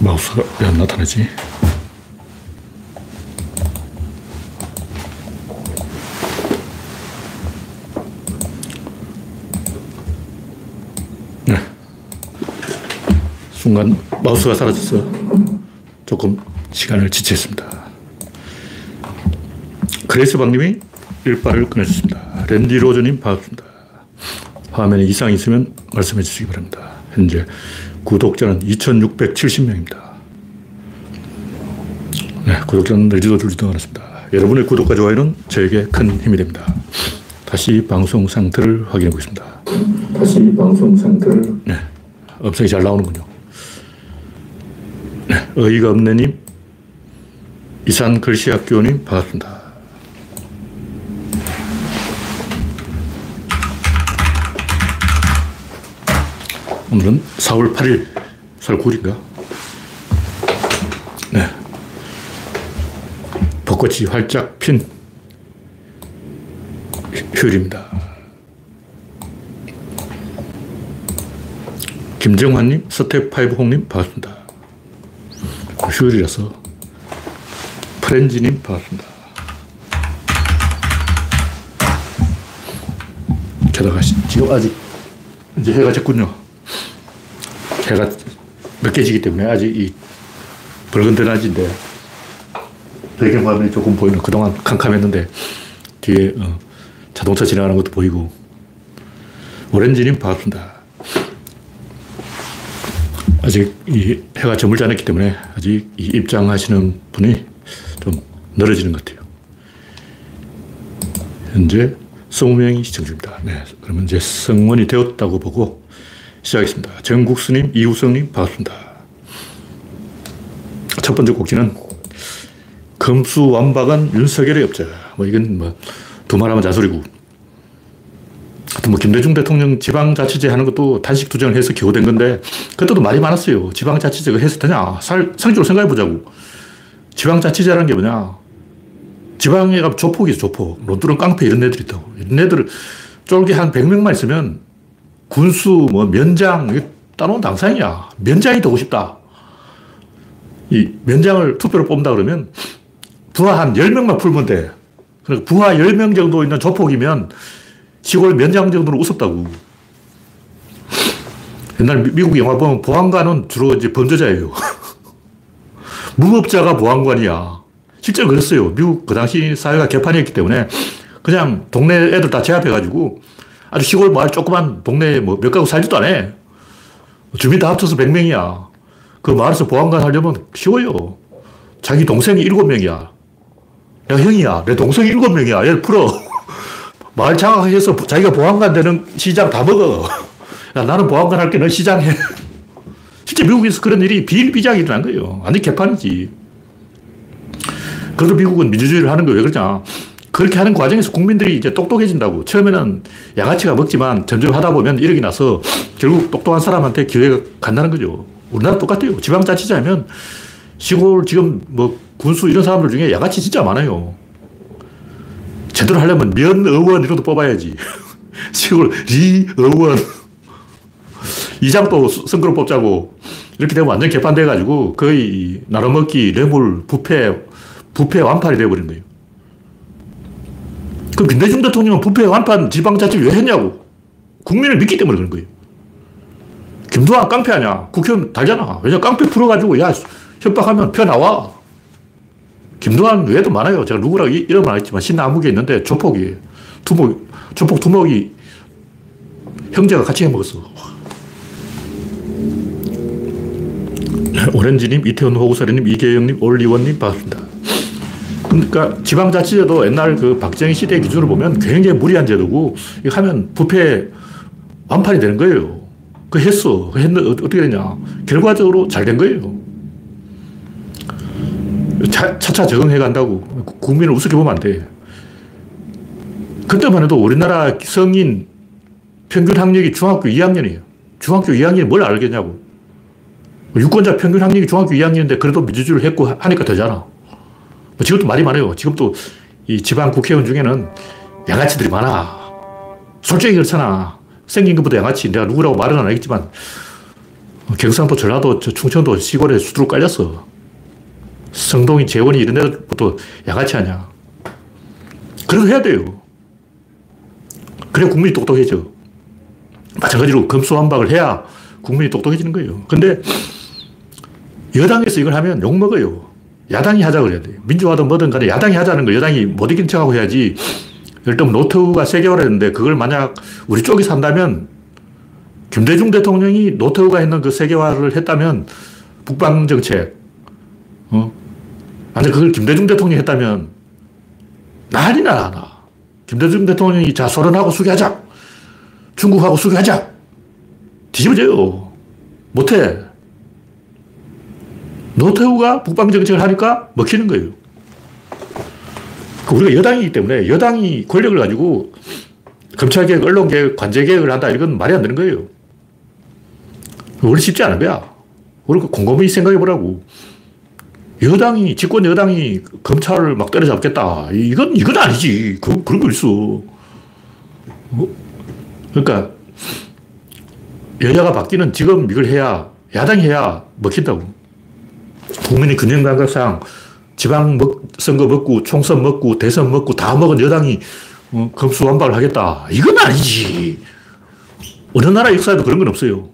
마우스가 왜 안 나타나지? 네. 순간 마우스가 사라졌어. 조금 시간을 지체했습니다. 그레이스 박님이 일빠를 끊어주셨습니다 랜디 로저님 반갑습니다. 화면에 이상이 있으면 말씀해 주시기 바랍니다. 현재 구독자는 2670명입니다. 네, 구독자는 늘지도 줄지도 않았습니다. 여러분의 구독과 좋아요는 저에게 큰 힘이 됩니다. 다시 방송 상태를 확인해 보겠습니다. 다시 방송 상태를. 네, 음성이 잘 나오는군요. 네, 어이가 없네님, 이산 글씨학교님 반갑습니다. 오늘은 4월 8일, 4월 9일인가? 네. 벚꽃이 활짝 핀 휴일입니다. 김정환님, 스텝파이브홍님, 반갑습니다. 휴일이라서. 프렌지님, 반갑습니다. 게다가 지금 아직 이제 해가 졌군요. 해가 몇개 지기 때문에 아직 이 붉은 대낮인데 배경화면이 조금 보이는 그동안 캄캄했는데 뒤에 어, 자동차 지나가는 것도 보이고 오렌지님 반갑습니다. 아직 이 해가 저물지 않았기 때문에 아직 이 입장하시는 분이 좀 늘어지는 것 같아요. 현재 20명이 시청 중입니다. 네, 그러면 이제 성원이 되었다고 보고 시작하겠습니다. 정국수님, 이우성님, 반갑습니다. 첫 번째 곡지는 금수 완박은 윤석열의 업자. 뭐 이건 뭐 두말하면 자소리고. 하여튼 뭐 김대중 대통령 지방자치제 하는 것도 단식 투쟁을 해서 겨우된 건데 그때도 말이 많았어요. 지방자치제가 해서 되냐? 살, 상식적으로 생각해 보자고. 지방자치제라는 게 뭐냐? 지방에 가면 조폭이죠, 조폭. 론뚜런 깡패 이런 애들이 있다고. 이런 애들을 쫄게 한 100명만 있으면 군수, 뭐, 면장, 따놓은 당상이야. 면장이 되고 싶다. 이 면장을 투표로 뽑는다 그러면 부하 한 10명만 풀면 돼. 그러니까 부하 10명 정도 있는 조폭이면 시골 면장 정도로 웃었다고. 옛날 미국 영화 보면 보안관은 주로 이제 범죄자예요. 무법자가 보안관이야. 실제로 그랬어요. 미국 그 당시 사회가 개판이었기 때문에 그냥 동네 애들 다 제압해가지고 아주 시골 마을 조그만 동네에 뭐 몇 가구 살지도 않아. 주민 다 합쳐서 100명이야. 그 마을에서 보안관 하려면 쉬워요. 자기 동생이 7명이야. 야, 형이야. 내 동생이 7명이야. 얘를 풀어. 마을 장악해서 자기가 보안관 되는 시장 다 먹어. 야, 나는 보안관 할게. 너 시장 해. 실제 미국에서 그런 일이 비일비재하게 일어난 거예요. 완전 개판이지. 그래도 미국은 민주주의를 하는 거예요. 왜 그러냐. 그렇게 하는 과정에서 국민들이 이제 똑똑해진다고. 처음에는 양아치가 먹지만 점점 하다 보면 이력이 나서 결국 똑똑한 사람한테 기회가 간다는 거죠. 우리나라 똑같아요. 지방자치제 하면 시골 지금 뭐 군수 이런 사람들 중에 양아치 진짜 많아요. 제대로 하려면 면 의원 이런 도 뽑아야지. 시골 리 의원. 이장도 선거로 뽑자고. 이렇게 되면 완전 개판돼가지고 거의 나눠먹기, 뇌물, 부패, 부패 완판이 돼버린 거예요. 그 민대중 대통령은 부패 완판 지방자치를 왜 했냐고. 국민을 믿기 때문에 그런 거예요. 김두한 깡패 아니야. 국회의원 달잖아. 왜냐 깡패 풀어가지고, 야, 협박하면 펴 나와. 김두한 외에도 많아요. 제가 누구라고 이름은 안 했지만 신나무게 있는데 조폭이, 두목, 조폭 두목이 형제가 같이 해먹었어. 오렌지님, 이태원 호구사리님, 이계영님, 올리원님 반갑습니다. 그러니까 지방자치제도 옛날 그 박정희 시대 기준으로 보면 굉장히 무리한 제도고 이거 하면 부패 완판이 되는 거예요. 그 했어. 그 했는데 어떻게 되냐. 결과적으로 잘 된 거예요. 차, 차차 적응해 간다고. 국민을 우습게 보면 안 돼. 그때만 해도 우리나라 성인 평균 학력이 중학교 2학년이에요. 중학교 2학년이 뭘 알겠냐고. 유권자 평균 학력이 중학교 2학년인데 그래도 민주주의를 했고 하니까 되잖아. 뭐 지금도 말이 많아요. 지금도 이 지방 국회의원 중에는 양아치들이 많아. 솔직히 그렇잖아. 생긴 것보다 양아치. 내가 누구라고 말은 안 하겠지만, 경상도, 전라도, 충청도 시골에 수두룩 깔렸어. 성동이, 재원이 이런 데부터 양아치 하냐. 그래도 해야 돼요. 그래 국민이 똑똑해져. 마찬가지로 금수한박을 해야 국민이 똑똑해지는 거예요. 근데 여당에서 이걸 하면 욕먹어요. 야당이 하자 그래야 돼요. 민주화든 뭐든 간에 야당이 하자는 거 여당이 못 이긴 척하고 해야지. 예를 들면 노태우가 세계화를 했는데 그걸 만약 우리 쪽이 산다면 김대중 대통령이 노태우가 했는 그 세계화를 했다면 북방 정책, 어? 만약 그걸 김대중 대통령이 했다면 난리나 나. 김대중 대통령이 자, 소련하고 수교하자. 중국하고 수교하자. 뒤집어져요. 못해. 노태우가 북방 정책을 하니까 먹히는 거예요. 그 우리가 여당이기 때문에 여당이 권력을 가지고 검찰개혁, 언론개혁, 관제개혁을 한다. 이건 말이 안 되는 거예요. 원래 쉽지 않은 거야. 우리 곰곰이 생각해 보라고. 여당이, 집권 여당이 검찰을 막 때려잡겠다. 이건, 이건 아니지. 그, 그런 거 있어. 어? 그러니까, 여야가 바뀌는 지금 이걸 해야, 야당이 해야 먹힌다고. 국민의 균형 감각상 지방 먹, 선거 먹고, 총선 먹고, 대선 먹고, 다 먹은 여당이 어, 검수완박을 하겠다. 이건 아니지. 어느 나라 역사에도 그런 건 없어요.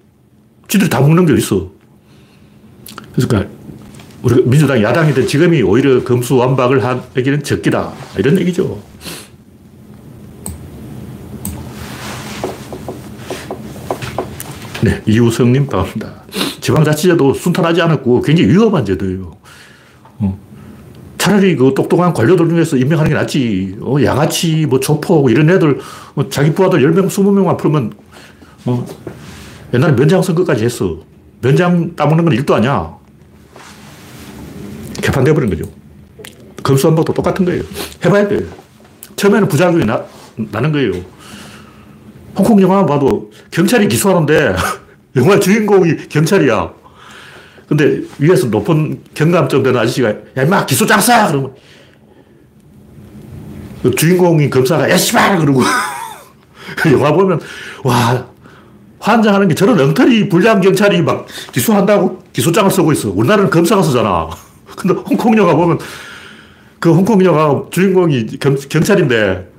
지들이 다 먹는 게 있어. 그러니까 우리 민주당 야당이든 지금이 오히려 검수완박을 하기는 적기다. 이런 얘기죠. 네, 이우성님 반갑습니다. 지방자치제도 순탄하지 않았고 굉장히 위험한 제도예요. 어. 차라리 그 똑똑한 관료들 중에서 임명하는 게 낫지. 어, 양아치, 뭐 조폭 이런 애들 어, 자기 부하들 10명, 20명만 풀면 어, 옛날에 면장 선거까지 했어. 면장 따먹는 건 일도 아니야. 개판돼 버린 거죠. 검수한박도 똑같은 거예요. 해봐야 돼. 처음에는 부작용이 나, 나는 거예요. 홍콩 영화 봐도 경찰이 기소하는데 영화 주인공이 경찰이야. 근데 위에서 높은 경감점 되는 아저씨가 야, 임마, 기소 짝사! 그러면 그 주인공인 검사가 야, 씨발! 그러고 영화 보면 와, 환장하는 게 저런 엉터리 불량 경찰이 막 기소한다고 기소장을 쓰고 있어. 우리나라는 검사가 쓰잖아. 근데 홍콩 영화 보면 그 홍콩 영화 주인공이 경, 경찰인데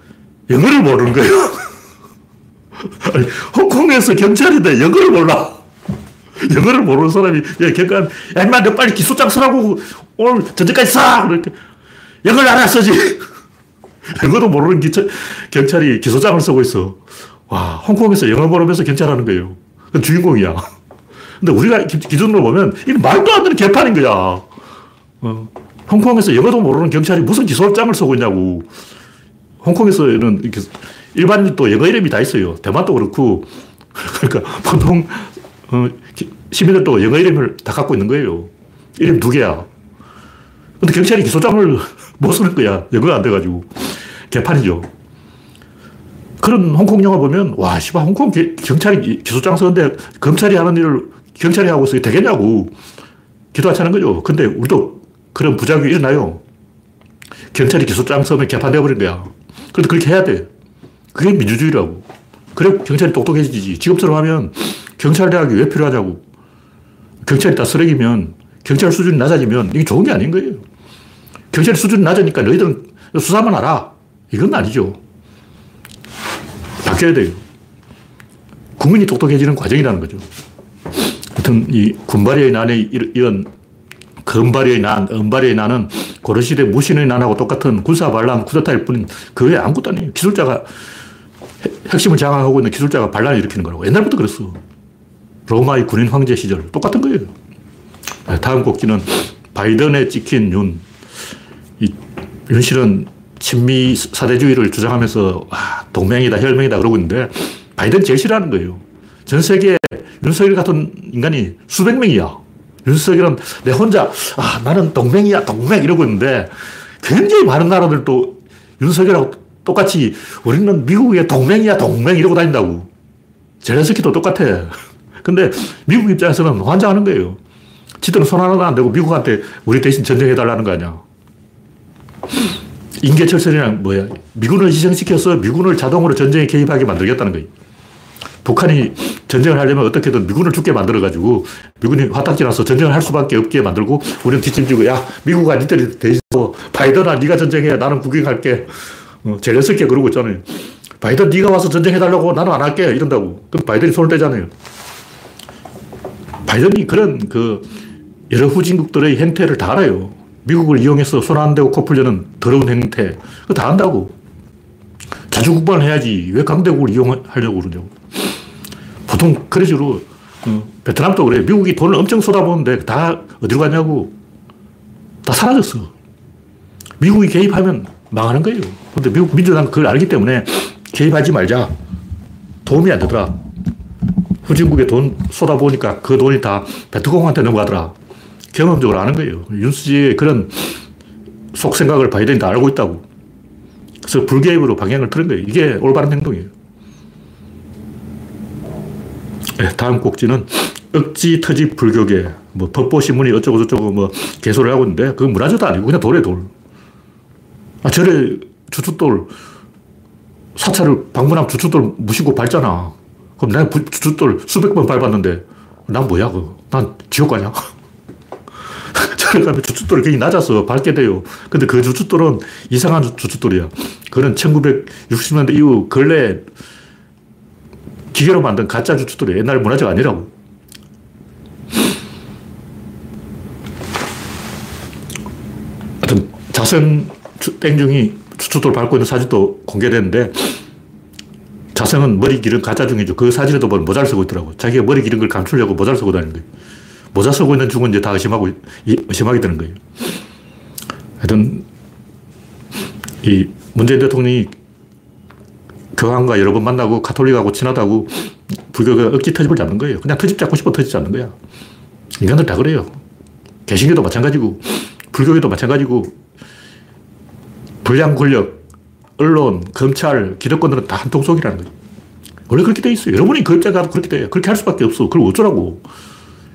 영어를 모르는 거예요. 아니, 홍콩에서 경찰인데 영어를 몰라. 영어를 모르는 사람이, 야, 경관, 야, 임마, 너 빨리 기소장 쓰라고 오늘 전제까지 써! 그렇게. 영어를 알아 쓰지. 영어도 모르는 기차, 경찰이 기소장을 쓰고 있어. 와, 홍콩에서 영어 모르면서 경찰하는 거예요. 그 주인공이야. 근데 우리가 기준으로 보면, 이건 말도 안 되는 개판인 거야. 어. 홍콩에서 영어도 모르는 경찰이 무슨 기소장을 쓰고 있냐고. 홍콩에서는 이렇게 일반인도 영어 이름이 다 있어요. 대만도 그렇고. 그러니까 보통 어, 시민들도 영어 이름을 다 갖고 있는 거예요. 이름 두 개야. 근데 경찰이 기소장을 못 쓰는 거야. 영어가 안 돼가지고. 개판이죠. 그런 홍콩 영화 보면, 와, 씨발, 홍콩 기, 경찰이 기소장 쓰는데 검찰이 하는 일을 경찰이 하고 있어. 되겠냐고. 기도 하자는 거죠. 근데 우리도 그런 부작용이 일어나요. 경찰이 기소장 쓰면 개판되어버린 거야. 그런데 그렇게 해야 돼. 그게 민주주의라고. 그래 경찰이 똑똑해지지. 지금처럼 하면 경찰대학이 왜 필요하냐고. 경찰이 다 쓰레기면 경찰 수준이 낮아지면 이게 좋은 게 아닌 거예요. 경찰 수준이 낮으니까 너희들은 수사만 알아. 이건 아니죠. 바뀌어야 돼요. 국민이 똑똑해지는 과정이라는 거죠. 하여튼 이 군발이의 난의 이런 금발의 난, 은발의 난은 고려시대 무신의 난하고 똑같은 군사 반란 쿠데타일 뿐인 그 외에 아무것도 아니에요. 기술자가 핵심을 장악하고 있는 기술자가 반란을 일으키는 거라고. 옛날부터 그랬어. 로마의 군인 황제 시절 똑같은 거예요. 네, 다음 곡지는 바이든에 찍힌 윤. 이 윤실은 친미 사대주의를 주장하면서 아, 동맹이다, 혈맹이다 그러고 있는데 바이든 제일 싫어하는 거예요. 전 세계에 윤석열 같은 인간이 수백 명이야. 윤석열은 내 혼자 아, 나는 동맹이야, 동맹 이러고 있는데 굉장히 많은 나라들도 윤석열하고 똑같이 우리는 미국의 동맹이야, 동맹 이러고 다닌다고. 제레스키도 똑같아. 근데 미국 입장에서는 환장하는 거예요. 지들은 손 하나도 안 대고 미국한테 우리 대신 전쟁해달라는 거 아니야. 인계철선이란 뭐야? 미군을 희생시켜서 미군을 자동으로 전쟁에 개입하게 만들겠다는 거예요. 북한이 전쟁을 하려면 어떻게든 미군을 죽게 만들어가지고 미군이 화딱지 나서 전쟁을 할 수밖에 없게 만들고 우리는 뒷짐지고 야 미국아 니들이 대신서 바이든아 네가 전쟁해 나는 구경할게 어, 젤렌스키 그러고 있잖아요. 바이든 네가 와서 전쟁해달라고 나는 안 할게 이런다고. 그럼 바이든이 손을 떼잖아요. 바이든이 그런 그 여러 후진국들의 행태를 다 알아요. 미국을 이용해서 손 안 대고 코 풀려는 더러운 행태. 그거 다 안다고. 자주 국방을 해야지 왜 강대국을 이용하려고 그러냐고. 보통 그런 식으로 어, 베트남도 그래. 미국이 돈을 엄청 쏟아부는데 다 어디로 갔냐고. 다 사라졌어. 미국이 개입하면 망하는 거예요. 근데 미국 민주당 그걸 알기 때문에 개입하지 말자. 도움이 안 되더라. 후진국에 돈 쏟아부으니까 그 돈이 다 베트콩한테 넘어가더라. 경험적으로 아는 거예요. 윤수지의 그런 속생각을 바이든이 다 알고 있다고. 그래서 불개입으로 방향을 틀은 거예요. 이게 올바른 행동이에요. 네, 다음 꼭지는 억지 터집 불교계. 뭐 법보신문이 어쩌고저쩌고 뭐 개소를 하고 있는데 그건 문화재도 아니고 그냥 돌에 돌. 아, 절에 주춧돌, 사찰을 방문하면 주춧돌 무시고 밟잖아. 그럼 내가 주춧돌 수백 번 밟았는데 난 뭐야, 그. 난 지옥 가냐? 절에 가면 주춧돌이 굉장히 낮아서 밟게 돼요. 근데 그 주춧돌은 이상한 주춧돌이야. 그는 1960년대 이후 근래 기계로 만든 가짜 주춧돌이 옛날 문화재가 아니라고. 자성 땡중이 주춧돌 밟고 있는 사진도 공개됐는데 자성은 머리 기른 가짜 중이죠. 그 사진에도 보면 모자를 쓰고 있더라고. 자기가 머리 기른 걸 감추려고 모자를 쓰고 다니는 거예요. 모자 쓰고 있는 중은 이제 다 의심하고, 의심하게 되는 거예요. 하여튼, 이 문재인 대통령이 교황과 여러 번 만나고 카톨릭하고 친하다고 불교가 억지 터집을 잡는 거예요. 그냥 터집 잡고 싶어 터집 잡는 거야. 인간들 다 그래요. 개신교도 마찬가지고, 불교계도 마찬가지고, 불량 권력, 언론, 검찰, 기득권들은 다 한통속이라는 거예요. 원래 그렇게 돼 있어요. 여러분이 그입장가 그렇게 돼요. 그렇게 할 수밖에 없어. 그걸 어쩌라고.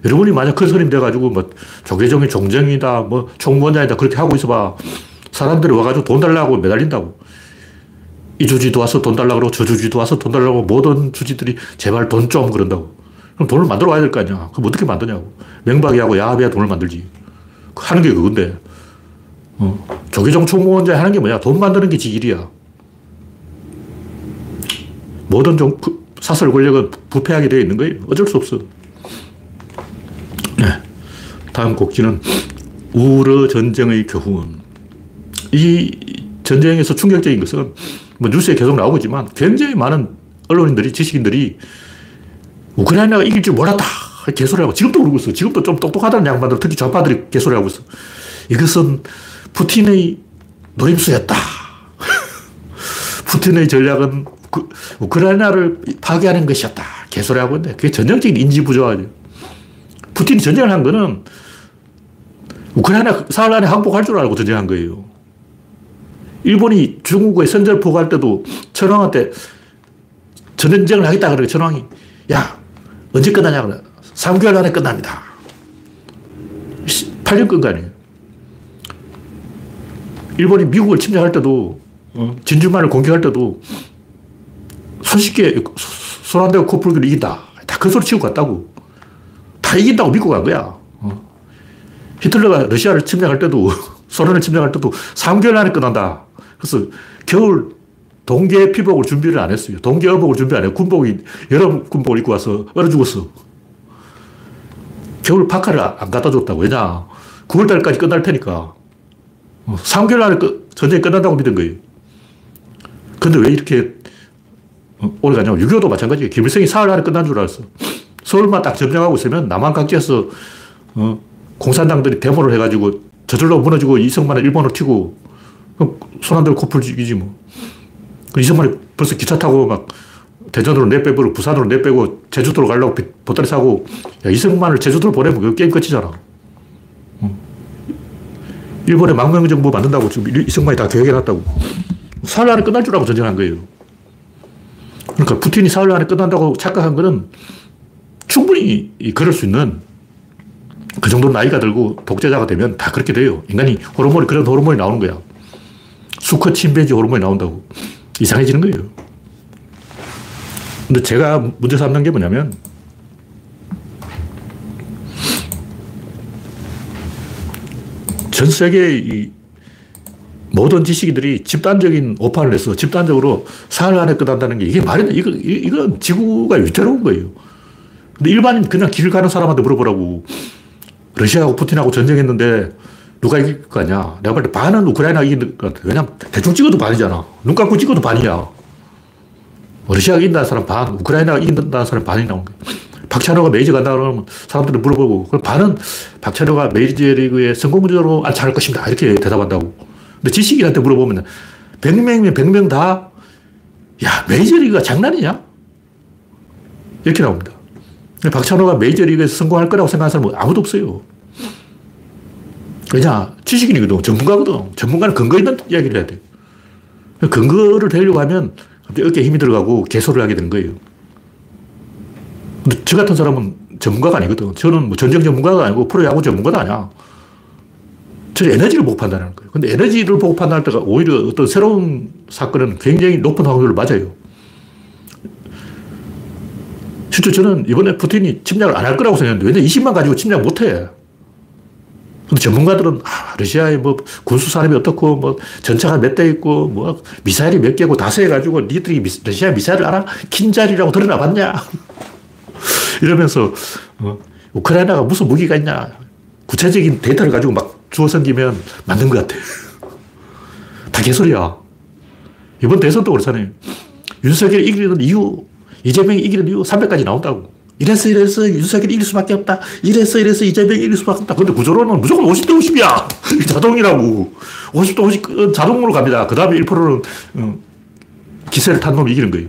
여러분이 만약 큰 스님 돼가지고 뭐 조계종이 종정이다, 뭐 총무원장이다 그렇게 하고 있어봐. 사람들이 와가지고 돈 달라고 매달린다고. 이 주지도 와서 돈 달라고 그러고 저 주지도 와서 돈 달라고 모든 주지들이 제발 돈 좀 그런다고. 그럼 돈을 만들어 와야 될 거 아니야. 그럼 어떻게 만드냐고. 맹박이하고 야합해야 돈을 만들지. 하는 게 그건데. 어. 조계종 총무원장 하는 게 뭐야? 돈 만드는 게 지 일이야. 모든 종, 사설 권력은 부패하게 되어 있는 거예요. 어쩔 수 없어. 네. 다음 곡지는 우러 전쟁의 교훈. 이 전쟁에서 충격적인 것은 뭐 뉴스에 계속 나오고 있지만 굉장히 많은 언론인들이, 지식인들이 우크라이나가 이길 줄 몰랐다. 개소리 하고 지금도 그러고 있어. 지금도 좀 똑똑하다는 양반들, 특히 좌파들이 개소리 하고 있어. 이것은 푸틴의 노림수였다. 푸틴의 전략은 그, 우크라이나를 파괴하는 것이었다. 개소리 하고 있는데 그게 전형적인 인지부조화죠. 푸틴이 전쟁을 한 거는 우크라이나 사흘 안에 항복할 줄 알고 전쟁한 거예요. 일본이 중국에 선전포고 할 때도 천황한테 전쟁을 하겠다 그러고 천황이 야 언제 끝나냐 그래 3개월 안에 끝납니다 8년 끈거 아니에요 일본이 미국을 침략할 때도 어, 진주만을 공격할 때도 손쉽게 손 안 대고 코 풀기로 이긴다 다그 소리 치고 갔다고 다 이긴다고 믿고 간 거야 어. 히틀러가 러시아를 침략할 때도 소련을 침략할 때도 3개월 안에 끝난다 그래서 겨울 동계 피복을 준비를 안 했어요. 동계 어복을 준비 안 했고 군복이 여름 군복을 입고 와서 얼어 죽었어. 겨울 파카를 안 갖다 줬다고. 왜냐? 9월달까지 끝날 테니까. 3개월 어, 안에 끝, 전쟁이 끝난다고 믿은 거예요. 근데 왜 이렇게 어, 오래 가냐고. 6.25도 마찬가지예요. 김일성이 사흘 안에 끝난 줄 알았어. 서울만 딱 점령하고 있으면 남한 각지에서 어, 공산당들이 데모를 해가지고 저절로 무너지고 이승만을 일본으로 튀고 손안 들고 코풀 죽이지 뭐. 그 이승만이 벌써 기차 타고 막 대전으로 내빼고 부산으로 내빼고 제주도로 가려고 보따리 사고 야, 이승만을 제주도로 보내면 그 게임 끝이잖아. 일본에 망명 정부 만든다고 지금 이승만이 다 계획해놨다고. 사흘 안에 끝날 줄 알고 전쟁한 거예요. 그러니까 푸틴이 사흘 안에 끝난다고 착각한 거는 충분히 그럴 수 있는 그 정도 나이가 들고 독재자가 되면 다 그렇게 돼요. 인간이 호르몬이 그런 호르몬이 나오는 거야. 수컷 침팬지 호르몬이 나온다고. 이상해지는 거예요. 근데 제가 문제 삼는 게 뭐냐면 전 세계 이 모든 지식인들이 집단적인 오판을 해서 집단적으로 사흘 안에 끝난다는 게 이게 말이 돼. 이거, 이건 지구가 위태로운 거예요. 근데 일반인 그냥 길 가는 사람한테 물어보라고. 러시아하고 푸틴하고 전쟁했는데 누가 이길 거 아니야. 내가 볼 때 반은 우크라이나가 이기는 것 같아. 왜냐면 대충 찍어도 반이잖아. 눈 감고 찍어도 반이야. 러시아가 이긴다는 사람 반, 우크라이나가 이긴다는 사람 반이 나온 거야. 박찬호가 메이저 간다 그러면 사람들이 물어보고, 그럼 반은 박찬호가 메이저 리그에 성공적으로 안차할 것입니다. 이렇게 대답한다고. 근데 지식인한테 물어보면 100명이면 100명 다, 야, 메이저리그가 장난이냐? 이렇게 나옵니다. 박찬호가 메이저리그에서 성공할 거라고 생각하는 사람은 아무도 없어요. 왜냐? 지식인이거든. 전문가거든. 전문가는 근거 있는 이야기를 해야 돼. 근거를 대려고 하면 어깨에 힘이 들어가고 개소를 하게 되는 거예요. 근데 저 같은 사람은 전문가가 아니거든. 저는 뭐 전쟁 전문가가 아니고 프로야구 전문가도 아니야. 저는 에너지를 보고 판단하는 거예요. 근데 에너지를 보고 판단할 때가 오히려 어떤 새로운 사건은 굉장히 높은 확률로 맞아요. 실제 저는 이번에 푸틴이 침략을 안 할 거라고 생각했는데 왜냐 20만 가지고 침략 못 해. 근데 전문가들은 아, 러시아의 뭐 군수 산업이 어떻고 뭐 전차가 몇 대 있고 뭐 미사일이 몇 개고 다세 가지고 니들이 미, 러시아 미사일을 알아? 킨자리라고 들어나 봤냐? 이러면서 어, 우크라이나가 무슨 무기가 있냐? 구체적인 데이터를 가지고 막 주워 섬기면 맞는 것 같아. 다 개소리야. 이번 대선도 그렇잖아요. 윤석열이 이기는 이유, 이재명이 이기는 이유 300까지 나온다고. 이래서 이래서 윤석열이 이길 수밖에 없다. 이래서 이래서 이재명이 이길 수밖에 없다. 근데 구조로는 무조건 50대 50이야. 자동이라고. 50대 50 자동으로 갑니다. 그 다음에 1%는 어, 기세를 탄 놈이 이기는 거예요.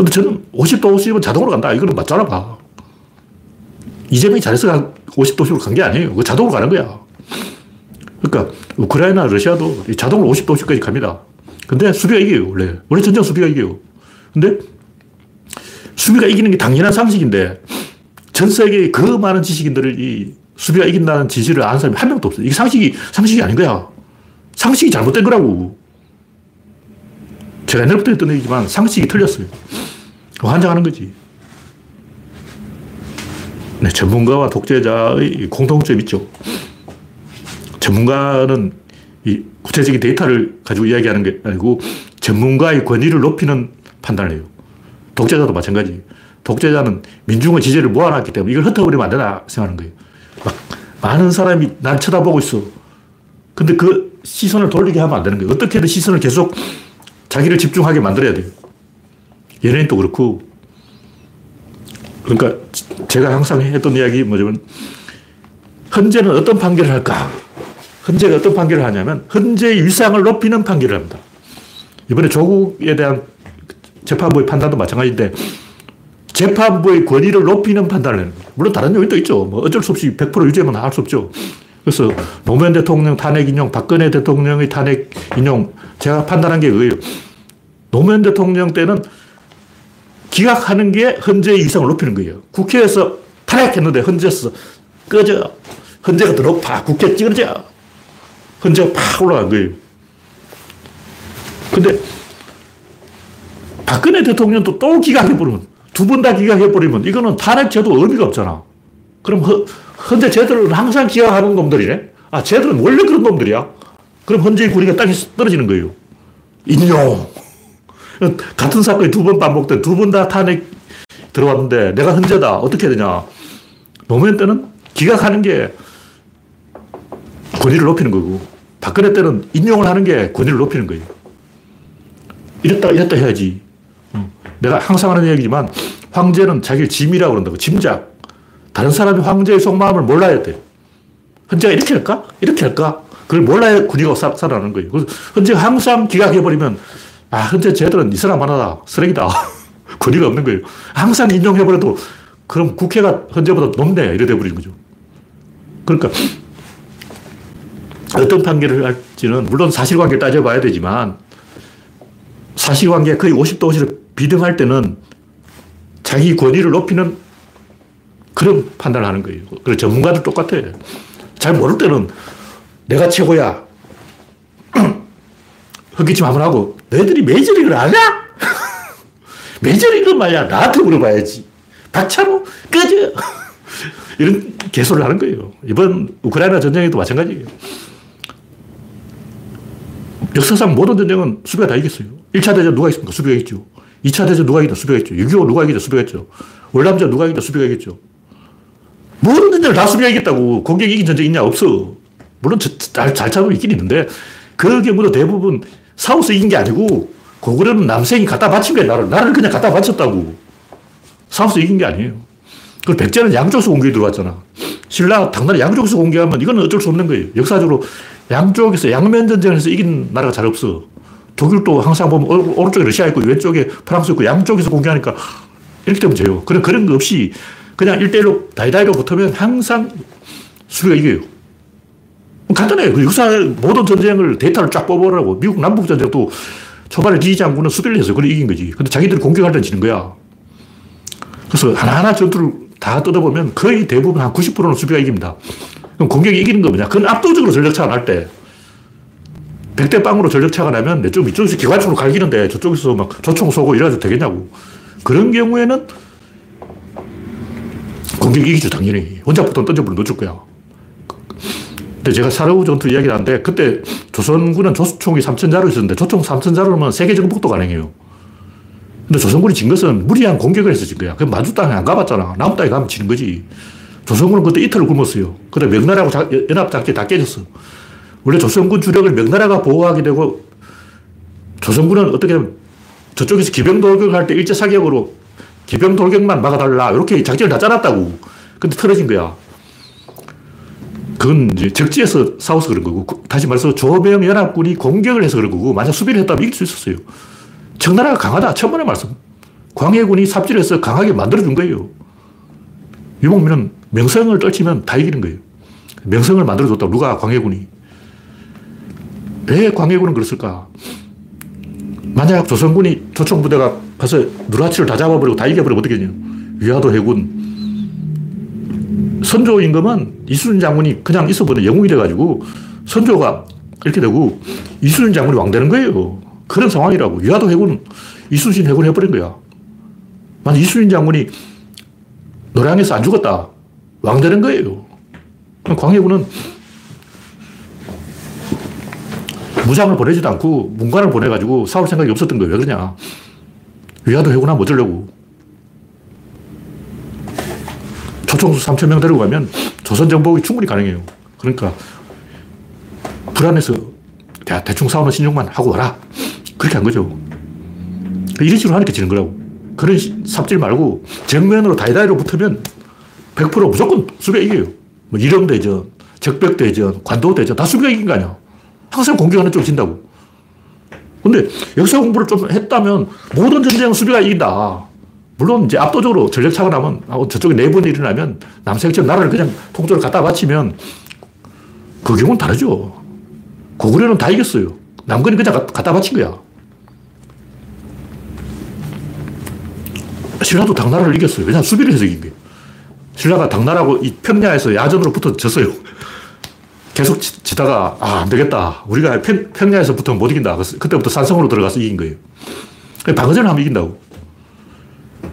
근데 저는 50대 50은 자동으로 간다. 이거는 맞잖아, 봐. 이재명이 잘해서 50도씩으로 간 게 아니에요. 그 자동으로 가는 거야. 그러니까 우크라이나, 러시아도 자동으로 50도씩까지 갑니다. 근데 수비가 이겨요, 원래. 원래 전쟁 수비가 이겨요. 근데 수비가 이기는 게 당연한 상식인데 전 세계의 그 많은 지식인들을 이 수비가 이긴다는 지지를 아는 사람이 한 명도 없어요. 이게 상식이, 상식이 아닌 거야. 상식이 잘못된 거라고. 제가 옛날부터 했던 얘기지만 상식이 틀렸어요. 환장하는 거지. 네, 전문가와 독재자의 공통점이 있죠. 전문가는 이 구체적인 데이터를 가지고 이야기하는 게 아니고 전문가의 권위를 높이는 판단을 해요. 독재자도 마찬가지. 독재자는 민중의 지지를 모아놨기 때문에 이걸 흩어버리면 안 되나 생각하는 거예요. 막 많은 사람이 날 쳐다보고 있어. 근데 그 시선을 돌리게 하면 안 되는 거예요. 어떻게든 시선을 계속 자기를 집중하게 만들어야 돼요. 연예인도 그렇고 그러니까 제가 항상 했던 이야기 뭐냐면 헌재는 어떤 판결을 할까? 헌재가 어떤 판결을 하냐면 헌재의 위상을 높이는 판결을 합니다. 이번에 조국에 대한 재판부의 판단도 마찬가지인데 재판부의 권위를 높이는 판단을 해요. 물론 다른 요인도 있죠. 뭐 어쩔 수 없이 100% 유죄만 할 수 없죠. 그래서 노무현 대통령 탄핵 인용, 박근혜 대통령의 탄핵 인용, 제가 판단한 게 그거예요. 노무현 대통령 때는 기각하는 게 헌재의 위상을 높이는 거예요. 국회에서 탄핵했는데 헌재에서 꺼져. 헌재가 더 높아. 국회 찌그러져. 헌재가 팍 올라간 거예요. 근데 박근혜 대통령도 또 기각해버리면, 두 번 다 기각해버리면 이거는 탄핵제도 의미가 없잖아. 그럼 헌, 헌재 제들은 항상 기각하는 놈들이네? 아, 쟤들은 원래 그런 놈들이야? 그럼 헌재의 구리가 땅에 떨어지는 거예요. 인용. 같은 사건이 두 번 반복돼. 두 번 다 탄핵 들어왔는데 내가 헌재다. 어떻게 되냐. 노무현 때는 기각하는 게 권위를 높이는 거고 박근혜 때는 인용을 하는 게 권위를 높이는 거예요. 이랬다 이랬다 해야지. 내가 항상 하는 얘기지만 황제는 자기를 짐이라고 그런다고. 짐작. 다른 사람이 황제의 속마음을 몰라야 돼. 헌재가 이렇게 할까? 이렇게 할까? 그걸 몰라야 군의가 살아나는 거예요. 그래서 헌재가 항상 기각해버리면 아, 헌재 쟤들은 이 사람 하나다. 쓰레기다. 권위가 없는 거예요. 항상 인용해버려도 그럼 국회가 헌재보다 높네. 이래 돼버리는 거죠. 그러니까 어떤 판결을 할지는 물론 사실관계 따져봐야 되지만 사실관계 거의 50도 50을 비등할 때는 자기 권위를 높이는 그런 판단을 하는 거예요. 그리고 전문가들 똑같아. 잘 모를 때는 내가 최고야. 헛기침 한번 하고 너희들이 메이저리그를 아냐? 이런 말이야. 나한테 물어봐야지. 박차로 꺼져. 이런 개소를 하는 거예요. 이번 우크라이나 전쟁에도 마찬가지예요. 역사상 모든 전쟁은 수비가 다 이겼어요. 1차 대전 누가 이겼습니까? 수비가 이겼죠. 2차 대전 누가 이겼다? 수비가 이겼죠. 6.25 누가 이겼다? 수비가 이겼죠. 월남전 누가 이겼다? 수비가 이겼죠. 모든 전쟁을 다 수비가 이겼다고 공격 이긴 전쟁 있냐? 없어. 물론 잘, 잘 참으면 있긴 있는데 그 경우도 대부분 싸워서 이긴 게 아니고 고구려는 남성이 갖다 바친 거야, 나를. 나를 그냥 갖다 바쳤다고. 싸워서 이긴 게 아니에요. 그 백제는 양쪽에서 공격이 들어왔잖아. 신라, 당나라 양쪽에서 공격하면 이거는 어쩔 수 없는 거예요. 역사적으로 양쪽에서 양면 전쟁에서 이긴 나라가 잘 없어. 독일도 항상 보면 오른쪽에 러시아 있고 왼쪽에 프랑스 있고 양쪽에서 공격하니까 이렇게 되면 돼요. 그런, 그런 거 없이 그냥 1대1로 다이다이로 붙으면 항상 수비가 이겨요. 간단해요. 그 역사 모든 전쟁을 데이터를 쫙 뽑아보라고. 미국 남북 전쟁도 초반에 리 장군은 수비를 해서 그걸 이긴 거지. 근데 자기들이 공격할 때 지는 거야. 그래서 하나하나 전투를 다 뜯어보면 거의 대부분 한 90%는 수비가 이깁니다. 그럼 공격이 이기는 거 뭐냐? 그건 압도적으로 전력차가 날 때. 100대 빵으로 전력차가 나면 내쪽 이쪽에서 기관총으로 갈기는데 저쪽에서 막 조총 쏘고 이래가지고 되겠냐고. 그런 경우에는 공격이 이기죠, 당연히. 혼자 붙어 던져버리면 놓칠 거야. 근데 제가 사르우 전투 이야기를 하는데 그때 조선군은 조총이 3천자로 있었는데 조총 3천자로면 세계 정복도 가능해요. 근데 조선군이 진 것은 무리한 공격을 해서 진 거야. 그 만주 땅에 안 가봤잖아. 남부 땅에 가면 지는 거지. 조선군은 그때 이틀을 굶었어요. 근데 명나라하고 자, 연합작전이 다 깨졌어. 원래 조선군 주력을 명나라가 보호하게 되고 조선군은 어떻게 저쪽에서 기병 돌격을 할때 일제 사격으로 기병 돌격만 막아달라. 이렇게 작전을 다 짜놨다고. 근데 틀어진 거야. 그건 이제 적지에서 싸워서 그런 거고, 다시 말해서 조명 연합군이 공격을 해서 그런 거고, 만약 수비를 했다면 이길 수 있었어요. 청나라가 강하다. 천번의 말씀. 광해군이 삽질해서 강하게 만들어준 거예요. 유목민은 명성을 떨치면 다 이기는 거예요. 명성을 만들어줬다. 누가 광해군이. 왜 광해군은 그랬을까? 만약 조선군이 조총부대가 가서 누라치를 다 잡아버리고 다 이겨버리면 어떻게 되냐. 위화도 해군, 선조 임금은 이순신 장군이 그냥 있어보다 영웅이 돼가지고 선조가 이렇게 되고 이순신 장군이 왕 되는 거예요. 그런 상황이라고. 위화도 해군, 이순신 해군 해버린 거야. 만약 이순신 장군이 노량에서 안 죽었다. 왕 되는 거예요. 광해군은 무장을 보내지도 않고 문관을 보내가지고 싸울 생각이 없었던 거예요. 왜 그러냐. 위화도 해군하면 어쩌려고. 초총수 3천 명 데리고 가면 조선 정복이 충분히 가능해요. 그러니까 불안해서 야, 대충 싸우는 신용만 하고 와라. 그렇게 한 거죠. 이런 식으로 하니까 지는 거라고. 그런 삽질 말고 정면으로 다이다이로 붙으면 100% 무조건 수비가 이겨요. 뭐 이령대전, 적벽대전, 관도대전 다 수비가 이긴 거 아니야. 항상 공격하는 쪽이 진다고. 근데 역사 공부를 좀 했다면 모든 전쟁은 수비가 이긴다. 물론 이제 압도적으로 전력차가 나면, 저쪽에 내분이 일어나면 남색처럼 나라를 그냥 통조를 갖다 바치면 그 경우는 다르죠. 고구려는 다 이겼어요. 남근이 그냥 갖다 바친 거야. 신라도 당나라를 이겼어요. 왜냐하면 수비를 해서 이긴 거예요. 신라가 당나라하고 이 평야에서 야전으로 붙어 졌어요. 계속 지, 다가 아, 안 되겠다. 우리가 평, 평야에서 붙으면 못 이긴다. 그때부터 산성으로 들어가서 이긴 거예요. 방어전을 하면 이긴다고.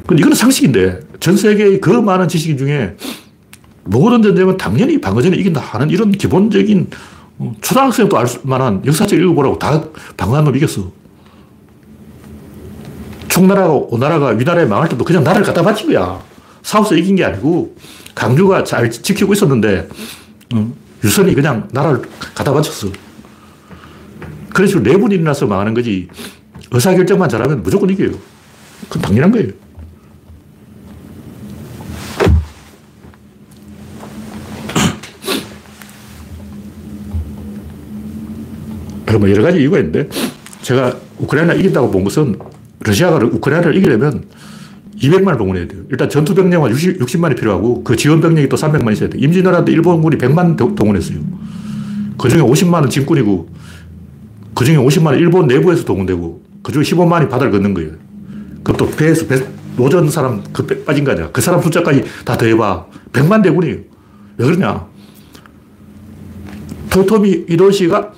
근데 이거는 상식인데 전 세계의 그 많은 지식 중에 모든 전쟁은 당연히 방어전에 이긴다 하는 이런 기본적인 어, 초등학생도 알 만한 역사적 읽어보라고 다 방어한 놈 이겼어. 총나라가 오나라가 위나라에 망할 때도 그냥 나라를 갖다 바친 거야. 싸워서 이긴 게 아니고 강주가 잘 지키고 있었는데 어, 유선이 그냥 나라를 갖다 바쳤어. 그런 식으로 내분이 일어나서 망하는 거지 의사결정만 잘하면 무조건 이겨요. 그건 당연한 거예요. 뭐 여러 가지 이유가 있는데 제가 우크라이나 이긴다고 본 것은 러시아가 우크라이나를 이기려면 200만을 동원해야 돼요. 일단 전투병력만 60, 60 만이 필요하고 그 지원병력이 또 300만 있어야 돼요. 임진왜란 때 일본군이 100만 동원했어요. 그 중에 50만은 진군이고 그 중에 50만은 일본 내부에서 동원되고 그 중에 15만이 바다를 걷는 거예요. 그것도 배에서 배, 노전 사람 그 빠진 거 아니야. 그 사람 숫자까지 다 더해봐. 100만 대군이에요. 왜 그러냐. 토토미 이도시가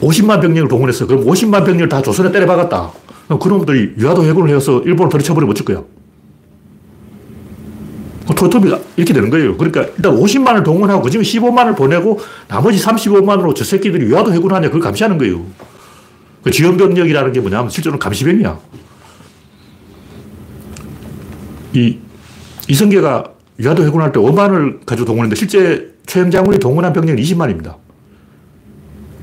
50만 병력을 동원했어. 그럼 50만 병력을 다 조선에 때려박았다. 그놈들이 유화도 해군을 해서 일본을 버리쳐버리면 어쩔 거야? 토토비가 이렇게 되는 거예요. 그러니까 일단 50만을 동원하고 그 중에 15만을 보내고 나머지 35만으로 저 새끼들이 유화도 해군하냐 그걸 감시하는 거예요. 그 지원병력이라는 게 뭐냐면 실제로는 감시병이야. 이 이성계가 유화도 해군할 때 5만을 가지고 동원했는데 실제 최영 장군이 동원한 병력은 20만입니다.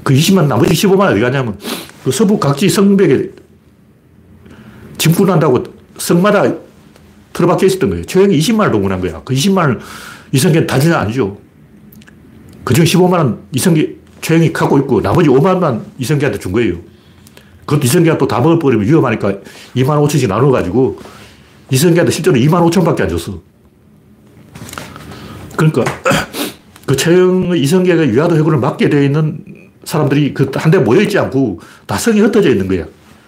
그 20만 나머지 15만 어디 가냐면 그 서부 각지 성벽에 진군한다고 성마다 틀어박혀 있었던 거예요. 최영이 20만을 동원한 거야. 그 20만을 이성계는 다 주냐 아니죠. 그 중에 15만은 이성계, 최영이 갖고 있고 나머지 5만만 이성계한테 준 거예요. 그것도 이성계가 또 다 먹어버리면 위험하니까 2만 5천씩 나눠가지고 이성계한테 실제로 2만 5천밖에 안 줬어. 그러니까 그 최영의 이성계가 유화도 해군을 맡게 되어 있는 사람들이 그 한데 모여있지 않고 다 성이 흩어져 있는 거야.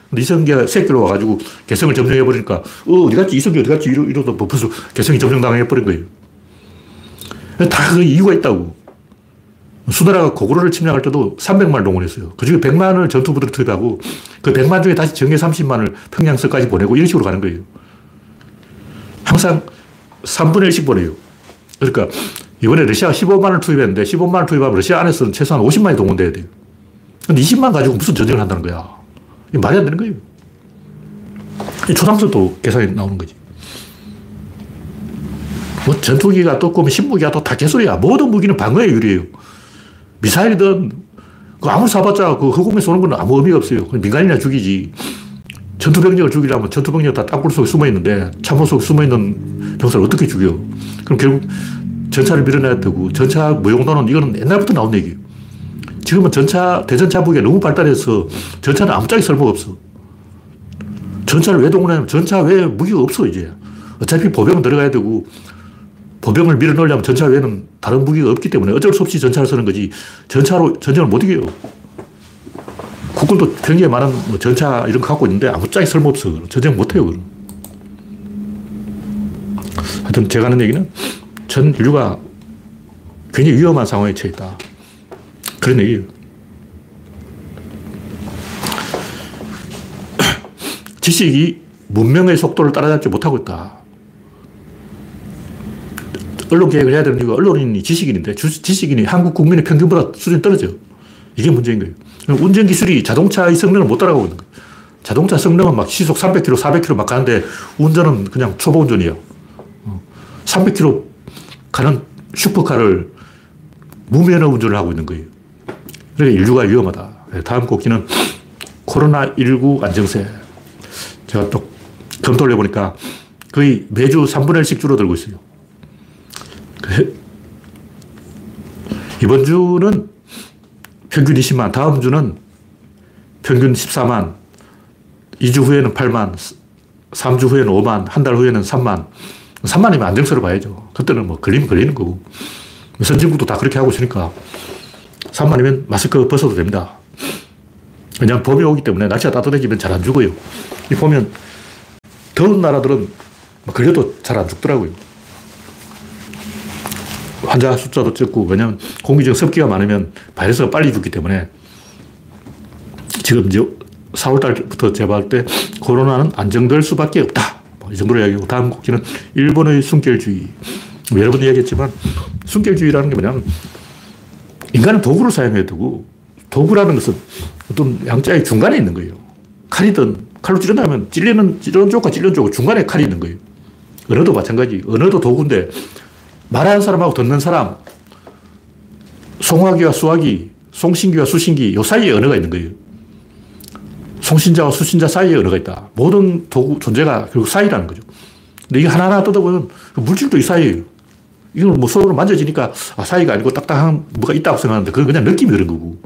근데 이성계가 새끼로 와가지고 개성을 점령해버리니까, 어, 어디 갔지? 이성계 어디 갔지? 이러, 이러다 뭐 벌써 개성이 점령당해버린 거예요. 다 그 이유가 있다고. 수나라가 고구려를 침략할 때도 300만을 동원했어요. 그 중에 100만을 전투부대로 투입하고 그 100만 중에 다시 정예 30만을 평양서까지 보내고 이런 식으로 가는 거예요. 항상 3분의 1씩 보내요. 그러니까 이번에 러시아가 15만을 투입했는데 15만을 투입하면 러시아 안에서는 최소한 50만이 동원돼야 돼요. 근데 20만 가지고 무슨 전쟁을 한다는 거야. 이게 말이 안 되는 거예요. 초당수도 계산이 나오는 거지. 뭐 전투기가 또 꼬면 신무기가 또 다 개소리야. 모든 무기는 방어에 유리해요. 미사일이든 그 아무리 쏴봤자 그 허공에 쏘는 건 아무 의미가 없어요. 민간인이나 죽이지. 전투병력을 죽이려면 전투병력 다 땅굴 속에 숨어 있는데 참호 속에 숨어 있는 병사를 어떻게 죽여? 그럼 결국 전차를 밀어내야 되고 전차 무용도는 이거는 옛날부터 나온 얘기예요. 지금은 전차, 대전차 무기가 너무 발달해서 전차는 아무짝에 쓸모가 없어. 전차를 왜 동원하냐면 전차 외에 무기가 없어, 이제. 어차피 보병은 들어가야 되고 보병을 밀어넣으려면 전차 외에는 다른 무기가 없기 때문에 어쩔 수 없이 전차를 쓰는 거지 전차로 전쟁을 못 이겨요. 국군도 굉장히 많은 뭐 전차 이런 거 갖고 있는데 아무짝에 쓸모없어. 전쟁 못 해요, 그럼. 하여튼 제가 하는 얘기는 전 인류가 굉장히 위험한 상황에 처해 있다. 그런 얘기예요. 지식이 문명의 속도를 따라잡지 못하고 있다. 언론 개혁을 해야 되는 이유가 언론인이 지식인인데 지식인이 한국 국민의 평균보다 수준이 떨어져요. 이게 문제인 거예요. 운전 기술이 자동차의 성능을 못 따라가고 있는 거예요. 자동차 성능은 막 시속 300km, 400km 막 가는데 운전은 그냥 초보 운전이에요. 300km 가는 슈퍼카를 무면허 운전을 하고 있는 거예요. 그러니까 인류가 위험하다. 네, 다음 곡지는 코로나19 안정세. 제가 또 검토를 해보니까 거의 매주 3분의 1씩 줄어들고 있어요. 그 이번 주는 평균 20만, 다음 주는 평균 14만, 2주 후에는 8만, 3주 후에는 5만, 한 달 후에는 3만. 3만이면 안정세로 봐야죠. 그때는 뭐 걸리면 걸리는 거고. 선진국도 다 그렇게 하고 있으니까 3만이면 마스크 벗어도 됩니다. 그냥 봄이 오기 때문에 날씨가 따뜻해지면 잘 안 죽어요. 이 보면 더운 나라들은 뭐 걸려도 잘 안 죽더라고요. 환자 숫자도 적고, 왜냐면 공기 중 습기가 많으면 바이러스가 빨리 죽기 때문에 지금 이제 4월달부터 제보할 때 코로나는 안정될 수밖에 없다. 뭐이 정도로 이야기하고 다음 곡지는 일본의 순결주의. 뭐 여러 번 이야기했지만 순결주의라는 게 뭐냐면 인간은 도구를 사용해야 되고 도구라는 것은 어떤 양자의 중간에 있는 거예요. 칼이든 칼로 찌른다면 찔리는, 찌르는 쪽과 찔리는 쪽 중간에 칼이 있는 거예요. 언어도 마찬가지. 언어도 도구인데 말하는 사람하고 듣는 사람, 송화기와 수화기, 송신기와 수신기, 요 사이에 언어가 있는 거예요. 송신자와 수신자 사이에 언어가 있다. 모든 도구, 존재가 결국 사이라는 거죠. 근데 이게 하나하나 뜯어보면 그 물질도 이 사이에요. 이건 뭐 손으로 만져지니까 아, 사이가 아니고 딱딱한 뭐가 있다고 생각하는데 그건 그냥 느낌이 그런 거고.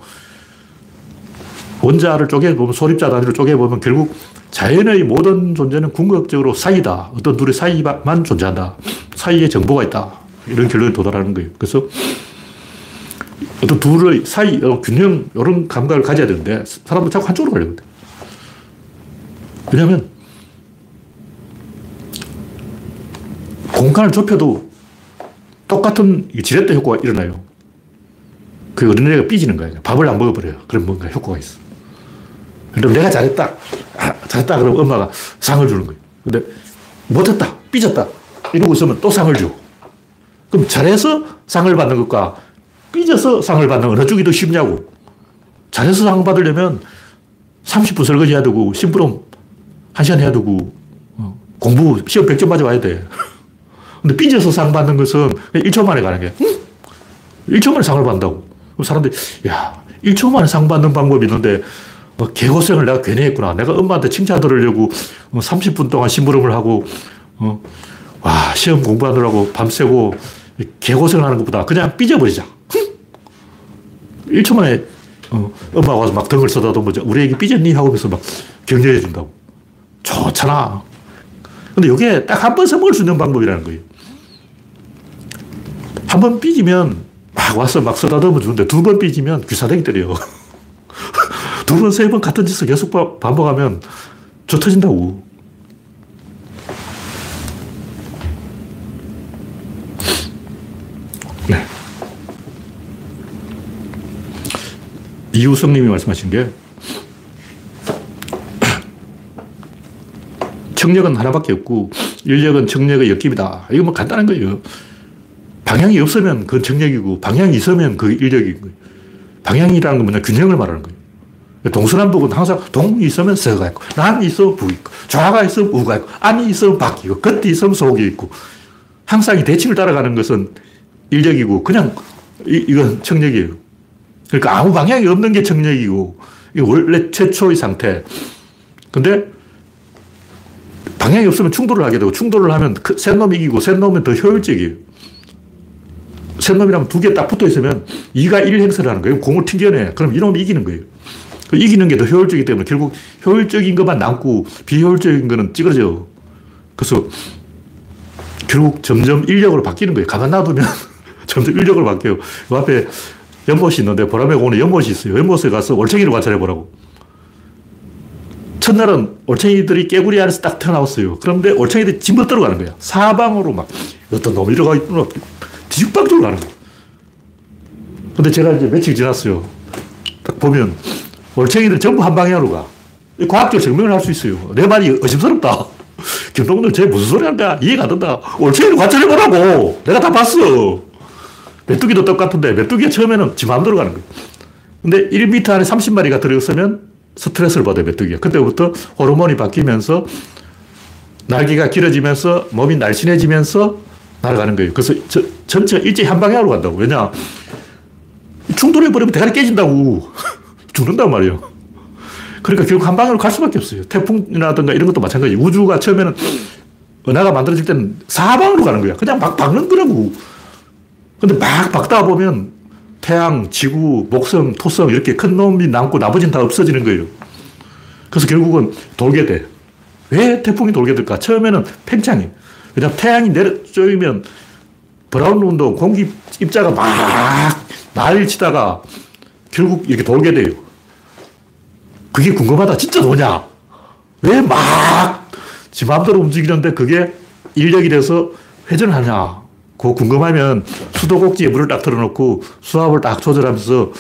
원자를 쪼개보면, 소립자 단위로 쪼개보면 결국 자연의 모든 존재는 궁극적으로 사이다. 어떤 둘의 사이만 존재한다. 사이에 정보가 있다. 이런 결론에 도달하는 거예요. 그래서 어떤 둘의 사이, 어, 균형, 이런 감각을 가져야 되는데 사람도 자꾸 한쪽으로 가려거든. 왜냐하면 공간을 좁혀도 똑같은 지렛대 효과가 일어나요. 그 어린애가 삐지는 거예요. 밥을 안 먹어버려요. 그럼 뭔가 효과가 있어. 그럼 내가 잘했다. 아, 잘했다. 그러면 엄마가 상을 주는 거예요. 근데 못했다. 삐졌다. 이러고 있으면 또 상을 줘. 그럼 잘해서 상을 받는 것과 삐져서 상을 받는 어느 쪽이 더 쉽냐고. 잘해서 상 받으려면 30분 설거지 해야 되고, 심부름 1시간 해야 되고, 어, 공부 시험 100점 맞아와야 돼. 근데 삐져서 상 받는 것은 1초 만에 가는 게, 응? 1초 만에 상을 받는다고. 사람들이, 야, 1초 만에 상 받는 방법이 있는데, 뭐 개고생을 내가 괜히 했구나. 내가 엄마한테 칭찬 들으려고 30분 동안 심부름을 하고, 어, 와, 시험 공부하느라고 밤새고 개고생을 하는 것보다 그냥 삐져버리자. 1초 만에 어, 엄마가 와서 막 등을 써다듬어보자. 우리 애기 삐졌니? 하고 면서 막 격려해 준다고. 좋잖아. 근데 이게 딱 한 번 써먹을 수 있는 방법이라는 거예요. 한 번 삐지면 막 와서 막 써다듬어 주는데 두 번 삐지면 귀사대기 때려요. 두 번, 세 번 같은 짓을 계속 반복하면 저 터진다고. 네. 이우성님이 말씀하신 게 청력은 하나밖에 없고 인력은 청력의 엮임이다. 이거 뭐 간단한 거예요. 방향이 없으면 그건 청력이고 방향이 있으면 그게 인력인 거예요. 방향이라는 건 뭐냐 균형을 말하는 거예요. 동서남북은 항상 동이 있으면 서가 있고 남이 있으면 북이 있고 좌가 있으면 우가 있고 안이 있으면 밖이 있고 겉이 있으면 속이 있고 항상 이 대칭을 따라가는 것은 인력이고 그냥 이, 이건 청력이에요. 그러니까 아무 방향이 없는 게 청력이고 이게 원래 최초의 상태. 근데 방향이 없으면 충돌을 하게 되고 충돌을 하면 센 놈이 이기고 센 놈은 더 효율적이에요. 센 놈이라면 두 개 딱 붙어 있으면 2가 1 행사를 하는 거예요. 공을 튕겨내. 그럼 이놈이 이기는 거예요. 그 이기는 게 더 효율적이기 때문에 결국 효율적인 것만 남고 비효율적인 거는 찌그러져. 그래서 결국 점점 인력으로 바뀌는 거예요. 가만 놔두면 점점 인력으로 바뀌어요. 그 앞에 연못이 있는데 보람에 오는 연못이 있어요. 연못에 가서 올챙이를 관찰해 보라고. 첫날은 올챙이들이 깨구리 안에서 딱 튀어나왔어요. 그런데 올챙이들이 짐버 들어가는 거야. 사방으로 막 어떤 놈이 들어가 있구나. 뒤죽박죽 나는 거야. 근데 제가 이제 며칠 지났어요. 딱 보면 올챙이들 전부 한 방향으로 가. 과학적으로 증명을 할 수 있어요. 내 말이 의심스럽다. 김동들 쟤 무슨 소리 한다. 이해가 안 된다. 올챙이를 관찰해보라고. 내가 다 봤어. 메뚜기도 똑같은데 메뚜기가 처음에는 지 마음대로 가는 거예요. 근데 1m 안에 30마리가 들어있으면 스트레스를 받아요, 메뚜기가. 그때부터 호르몬이 바뀌면서 날개가 길어지면서 몸이 날씬해지면서 날아가는 거예요. 그래서 저, 전체가 일제히 한 방향으로 간다고. 왜냐? 충돌해버리면 대가리 깨진다고. 죽는단 말이에요. 그러니까 결국 한 방향으로 갈 수밖에 없어요. 태풍이라든가 이런 것도 마찬가지. 우주가 처음에는 은하가 만들어질 때는 사방으로 가는 거야. 그냥 막 박는 거라고. 근데 막 박다 보면 태양, 지구, 목성, 토성 이렇게 큰 놈이 남고 나머지는 다 없어지는 거예요. 그래서 결국은 돌게 돼. 왜 태풍이 돌게 될까? 처음에는 팽창이. 왜냐면 태양이 내려 쪼이면 브라운 운동, 공기 입자가 막 난리 치다가 결국 이렇게 돌게 돼요. 그게 궁금하다. 진짜 도냐? 왜 막 지 마음대로 움직이는데 그게 인력이 돼서 회전을 하냐? 그거 궁금하면 수도꼭지에 물을 딱 틀어놓고 수압을 딱 조절하면서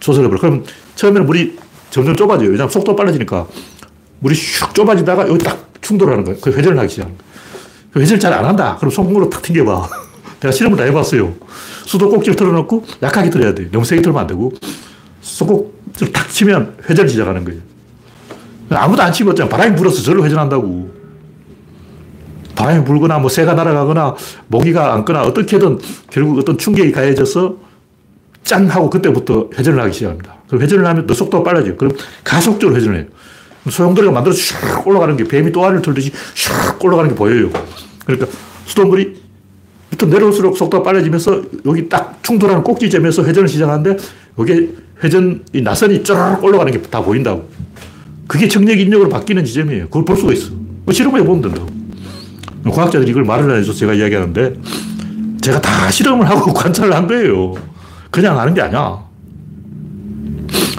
조절해버려. 그럼 처음에는 물이 점점 좁아져요. 왜냐하면 속도 빨라지니까 물이 슉 좁아지다가 여기 딱 충돌하는 거예요. 그 회전을 하기 시작하는 거예요. 그 회전을 잘 안 한다. 그럼 손목으로 탁 튕겨봐. 내가 실험을 다 해봤어요. 수도꼭지를 틀어놓고 약하게 틀어야 돼. 너무 세게 틀면 안 되고. 손꼭지를 탁 치면 회전을 시작하는 거예요. 아무도 안 치고 있잖아. 바람이 불어서 저를 회전한다고. 바람이 불거나 뭐 새가 날아가거나 모기가 앉거나 어떻게든 결국 어떤 충격이 가해져서 짠 하고 그때부터 회전을 하기 시작합니다. 그럼 회전을 하면 더 속도가 빨라져요. 그럼 가속적으로 회전을 해요. 소용돌이가 만들어서 슉 올라가는 게 뱀이 또알을 틀듯이 슉 올라가는 게 보여요. 그러니까 수돗물이 밑으로 내려올수록 속도가 빨라지면서 여기 딱 충돌하는 꼭지점에서 회전을 시작하는데 여기 회전 이 나선이 쫙 올라가는 게 다 보인다고. 그게 청력 인력으로 바뀌는 지점이에요. 그걸 볼 수가 있어. 뭐 실험해 보면 된다고. 과학자들이 이걸 말을 안 해줘서 제가 이야기하는데 제가 다 실험을 하고 관찰을 한 거예요. 그냥 하는 게 아니야.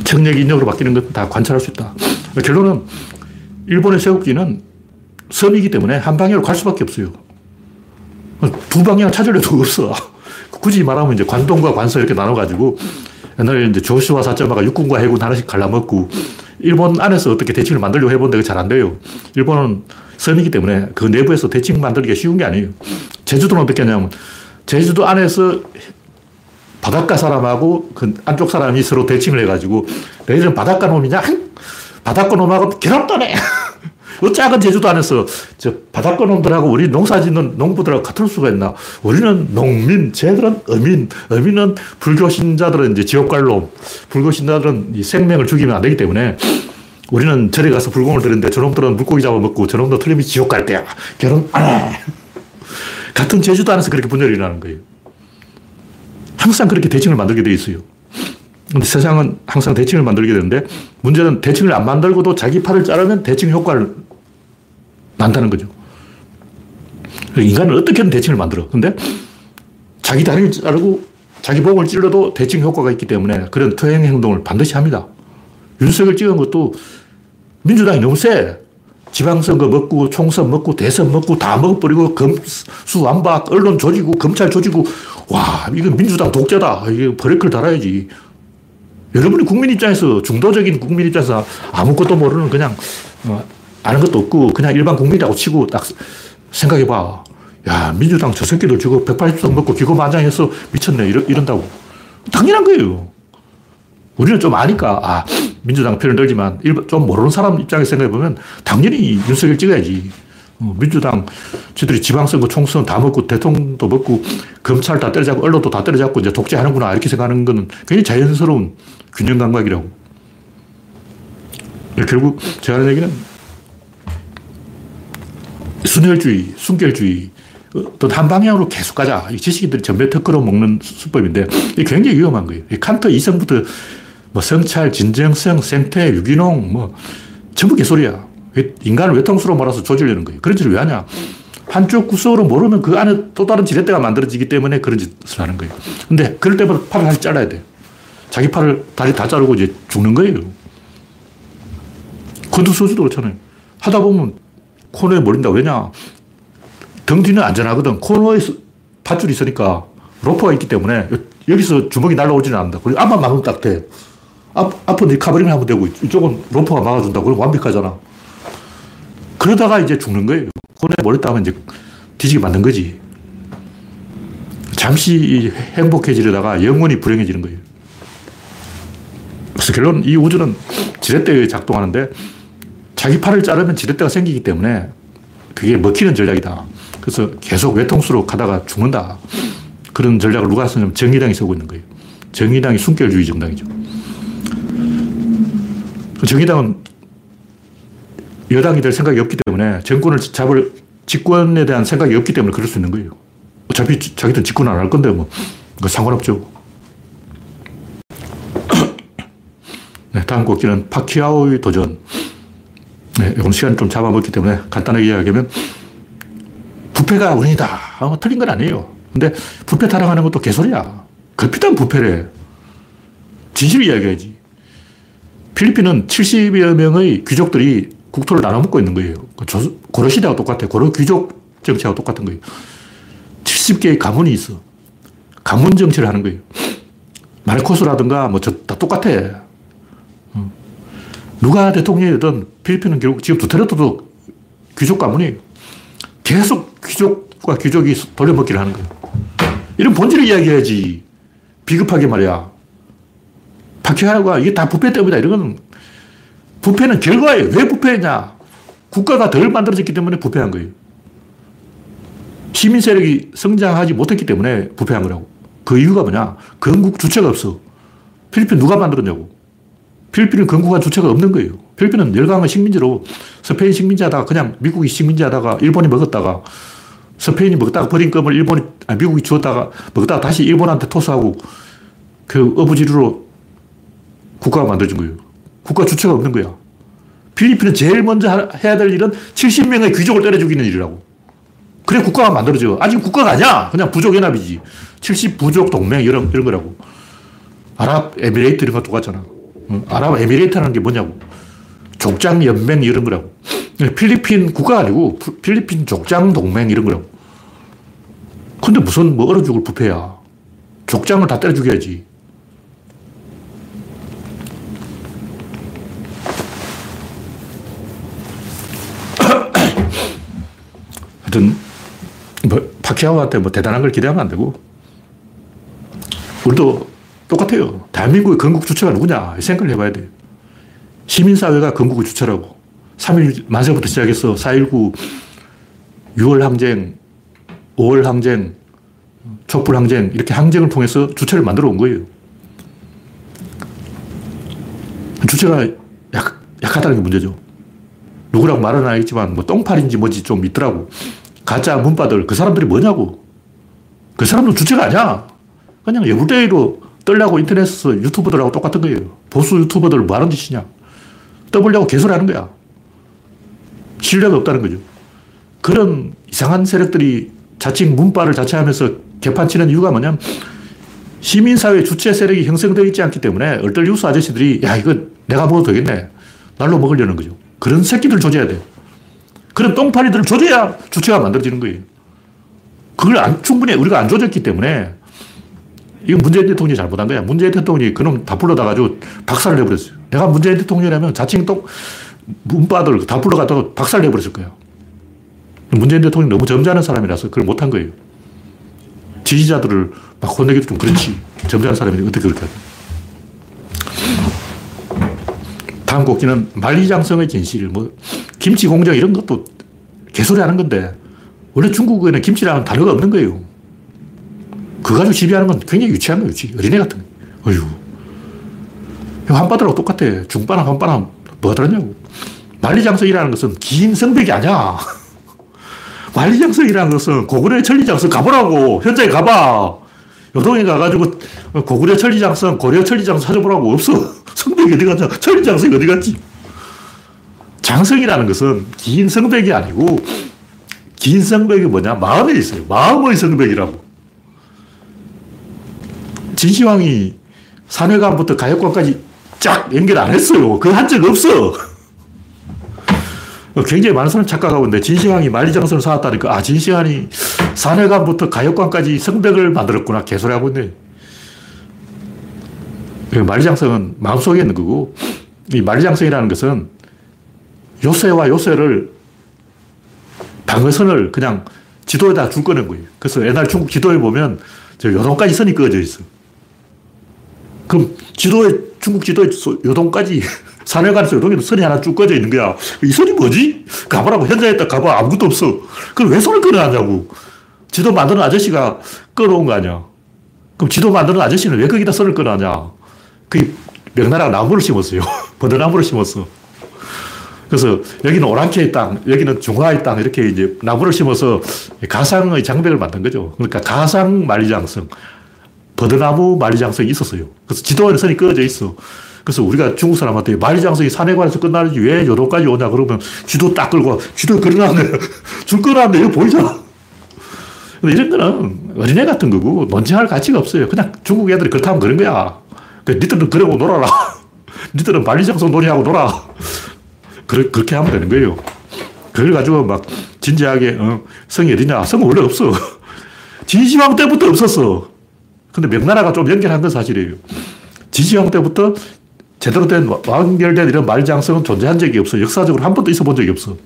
청력 인력으로 바뀌는 건다 관찰할 수 있다. 결론은 일본의 쇠국기는 섬이기 때문에 한 방향으로 갈 수밖에 없어요. 두 방향 찾을 려도 없어. 굳이 말하면 이제 관동과 관서 이렇게 나눠가지고 옛날에 이제 조슈아 사점마가 육군과 해군 하나씩 갈라먹고 일본 안에서 어떻게 대칭을 만들려고 해보는데 잘 안 돼요. 일본은 섬이기 때문에 그 내부에서 대칭 만들기가 쉬운 게 아니에요. 제주도는 어떻게 하냐면 제주도 안에서 바닷가 사람하고 그 안쪽 사람이 서로 대칭을 해가지고 너희들은 바닷가 놈이냐? 바닷가 놈하고 결합도네. 그 작은 제주도 안에서 저 바닷가 놈들하고 우리 농사 짓는 농부들하고 같을 수가 있나? 우리는 농민, 쟤들은 어민, 어민은 불교 신자들은 이제 지옥 갈 놈, 불교 신자들은 생명을 죽이면 안 되기 때문에 우리는 절에 가서 불공을 드리는데 저놈들은 물고기 잡아먹고 저놈들 틀림이 지옥 갈 때야. 결혼 안 해. 같은 제주도 안에서 그렇게 분열이 일어나는 거예요. 항상 그렇게 대칭을 만들게 돼 있어요. 근데 세상은 항상 대칭을 만들게 되는데 문제는 대칭을 안 만들고도 자기 팔을 자르면 대칭 효과를 난다는 거죠. 인간은 어떻게든 대칭을 만들어. 근데 자기 다리를 자르고 자기 목을 찔러도 대칭 효과가 있기 때문에 그런 투행 행동을 반드시 합니다. 윤석열 찍은 것도 민주당이 너무 세. 지방선거 먹고 총선 먹고 대선 먹고 다 먹어버리고 검수 완박 언론 조지고 검찰 조지고 와 이건 민주당 독재다. 이게 브레이크를 달아야지. 여러분이 국민 입장에서 중도적인 국민 입장에서 아무것도 모르는 그냥 어, 아는 것도 없고 그냥 일반 국민이라고 치고 딱 생각해봐. 야 민주당 저 새끼들 저거 180석 먹고 기고만장해서 미쳤네 이런, 이런다고. 당연한 거예요. 우리는 좀 아니까 아 민주당 편을 들지만 좀 모르는 사람 입장에서 생각해보면 당연히 윤석열 찍어야지. 어, 민주당 저들이 지방선거 총선 다 먹고 대통령도 먹고 검찰 다 때려잡고 언론도 다 때려잡고 이제 독재하는구나 이렇게 생각하는 거는 굉장히 자연스러운 균형 감각이라고. 결국 제가 하는 얘기는 순혈주의, 순결주의 어떤 한 방향으로 계속 가자. 이 지식인들이 전배 특허로 먹는 수법인데 굉장히 위험한 거예요. 칸트 이성부터 뭐 성찰, 진정성, 생태, 유기농 뭐 전부 개소리야. 인간을 외통수로 몰아서 조지려는 거예요. 그런 짓을 왜 하냐? 한쪽 구석으로 모르면 그 안에 또 다른 지렛대가 만들어지기 때문에 그런 짓을 하는 거예요. 근데 그럴 때마다 팔을 다시 잘라야 돼. 자기 팔을 다리 다 자르고 이제 죽는 거예요. 건두소주도 그렇잖아요. 하다 보면 코너에 몰린다. 왜냐? 등 뒤는 안전하거든. 코너에 밧줄이 있으니까 로프가 있기 때문에 여기서 주먹이 날라오지는 않는다. 그리고 앞만 막으면 딱 돼. 앞, 앞은 카버링을 하면 되고 이쪽은 로프가 막아준다. 그럼 완벽하잖아. 그러다가 이제 죽는 거예요. 코너에 몰렸다 하면 이제 뒤지게 만든 거지. 잠시 행복해지려다가 영원히 불행해지는 거예요. 그래서 결론 이 우주는 지렛대에 작동하는데 자기 팔을 자르면 지렛대가 생기기 때문에 그게 먹히는 전략이다. 그래서 계속 외통수로 가다가 죽는다. 그런 전략을 누가 쓰냐면 정의당이 쓰고 있는 거예요. 정의당이 순결주의 정당이죠. 정의당은 여당이 될 생각이 없기 때문에 정권을 잡을 집권에 대한 생각이 없기 때문에 그럴 수 있는 거예요. 어차피 자기들 집권 안 할 건데 뭐 상관없죠. 네, 다음 곡기는 파키아오의 도전. 네, 오늘 시간 좀 잡아먹기 때문에 간단하게 이야기하면 부패가 원인이다. 어, 틀린 건 아니에요. 근데 부패 타령하는 것도 개소리야. 급히단 부패래. 진실 이야기해야지. 필리핀은 70여 명의 귀족들이 국토를 나눠 먹고 있는 거예요. 그 고려 시대와 똑같아. 고려 귀족 정치하고 똑같은 거예요. 70개의 가문이 있어. 가문 정치를 하는 거예요. 마르코스라든가 뭐 저 다 똑같아. 누가 대통령이든 필리핀은 결국 지금 두테르테도 귀족 가문이에요. 계속 귀족과 귀족이 돌려먹기를 하는 거예요. 이런 본질을 이야기해야지. 비급하게 말이야. 박해하가 이게 다 부패 때문이다. 이런 건 부패는 결과예요. 왜 부패했냐? 국가가 덜 만들어졌기 때문에 부패한 거예요. 시민 세력이 성장하지 못했기 때문에 부패한 거라고. 그 이유가 뭐냐? 건국 주체가 없어. 필리핀 누가 만들었냐고. 필리핀은 건국한 주체가 없는 거예요. 필리핀은 열강한 식민지로 스페인 식민지하다가 그냥 미국이 식민지하다가 일본이 먹었다가 스페인이 먹다가 버린 껌을 일본이, 아 미국이 주었다가 먹다가 다시 일본한테 토스하고 그 어부지리로 국가가 만들어진 거예요. 국가 주체가 없는 거야. 필리핀은 제일 먼저 해야 될 일은 70명의 귀족을 때려 죽이는 일이라고. 그래 국가가 만들어져. 아직 국가가 아니야. 그냥 부족연합이지. 70부족 동맹 이런, 이런 거라고. 아랍 에미레이트 이런 거 똑같잖아. 음, 아랍에미레이트라는 게 뭐냐고. 족장 연맹 이런 거라고. 네, 필리핀 국가 아니고 필리핀 족장 동맹 이런 거라고. 근데 무슨 뭐 얼어 죽을 부패야. 족장을 다 때려 죽여야지. 하여튼 뭐 파키아오한테 뭐 대단한 걸 기대하면 안 되고 우리도 똑같아요. 대한민국의 건국 주체가 누구냐? 생각을 해봐야 돼요. 시민사회가 건국의 주체라고. 3일 만세부터 시작해서 4.19, 6월 항쟁, 5월 항쟁, 촛불 항쟁, 이렇게 항쟁을 통해서 주체를 만들어 온 거예요. 주체가 약, 약하다는 게 문제죠. 누구라고 말은 안 했지만, 뭐, 똥팔인지 뭐지 좀 있더라고. 가짜 문바들, 그 사람들이 뭐냐고. 그 사람들 주체가 아니야. 그냥 여부대로 떨려고 인터넷에서 유튜버들하고 똑같은 거예요. 보수 유튜버들 뭐 하는 짓이냐. 떠보려고 개소리 하는 거야. 신뢰가 없다는 거죠. 그런 이상한 세력들이 자칭 문바를 자처하면서 개판 치는 이유가 뭐냐면 시민사회 주체 세력이 형성되어 있지 않기 때문에 얼떨 뉴스 아저씨들이 야, 이거 내가 먹어도 되겠네. 날로 먹으려는 거죠. 그런 새끼들 조져야 돼요. 그런 똥파리들을 조져야 주체가 만들어지는 거예요. 그걸 안, 충분히 우리가 안 조졌기 때문에 이건 문재인 대통령이 잘못한 거야. 문재인 대통령이 그놈 다 불러다가지고 박살을 내버렸어요. 내가 문재인 대통령이라면 자칭 똥, 문바들 다 불러가다가 박살 내버렸을 거야. 문재인 대통령이 너무 점잖은 사람이라서 그걸 못한 거예요. 지지자들을 막 혼내기도 좀 그렇지. 점잖은 사람이 어떻게 그렇게 하냐. 다음 곡기는 만리장성의 진실, 뭐, 김치 공정 이런 것도 개소리 하는 건데, 원래 중국에는 김치라는 단어가 없는 거예요. 그거 가지고 시비하는 건 굉장히 유치한 거예요. 어린애 같은 거. 어휴. 한바다랑 똑같아. 중바랑 한바랑 뭐가 다르냐고. 만리장성이라는 것은 긴 성벽이 아니야. 만리장성이라는 것은 고구려 천리장성 가보라고. 현장에 가봐. 요동에 가가지고 고구려 천리장성, 고려 천리장성 찾아보라고. 없어. 성벽이 어디 갔냐? 천리장성이 어디 갔지? 장성이라는 것은 긴 성벽이 아니고 긴 성벽이 뭐냐? 마음에 있어요. 마음의 성벽이라고. 진시황이 산회관부터 가역관까지 쫙 연결 안 했어요. 그 한 적 없어. 굉장히 많은 사람이 착각하고 있는데 진시황이 만리장성을 쌓았다니까 아 진시황이 산회관부터 가역관까지 성벽을 만들었구나 개소리 하고 있네. 그 만리장성은 마음속에 있는 거고 이 만리장성이라는 것은 요새와 요새를 방어선을 그냥 지도에다 줄 거는 거예요. 그래서 옛날 중국 지도에 보면 저 요동까지 선이 그어져 있어. 그럼 지도에, 중국 지도에 요동까지 산회관에서 요동에도 선이 하나 쭉 꺼져 있는 거야. 이 선이 뭐지? 가보라고. 현장에 딱 가봐. 아무것도 없어. 그럼 왜 손을 끊어하냐고. 지도 만드는 아저씨가 끊어온 거 아니야. 그럼 지도 만드는 아저씨는 왜 거기다 선을 끊어하냐. 그 명나라가 나무를 심었어요. 버드나무를 심었어. 그래서 여기는 오랑캐의 땅, 여기는 중화의 땅, 이렇게 이제 나무를 심어서 가상의 장벽을 만든 거죠. 그러니까 가상 만리장성, 버드나무 만리장성이 있었어요. 그래서 지도에는 선이 꺼져 있어. 그래서 우리가 중국 사람한테 만리장성이 산해관에서 끝나는지 왜 요동까지 오냐 그러면 지도 딱 끌고 지도 걸어놨네. 줄 끌어놨네. 이거 보이잖아. 이런 거는 어린애 같은 거고 논쟁할 가치가 없어요. 그냥 중국 애들이 그렇다면 그런 거야. 그 니들은 그러고 놀아라. 니들은 만리장성 놀이하고 놀아. 그렇게, 그렇게 하면 되는 거예요. 그걸 가지고 막 진지하게 어, 성이 어디냐? 성은 원래 없어. 진시황 때부터 없었어. 근데 명나라가 좀 연결한 건 사실이에요. 진시황 때부터 제대로 된 완결된 이런 만리장성은 존재한 적이 없어. 역사적으로 한 번도 있어 본 적이 없어.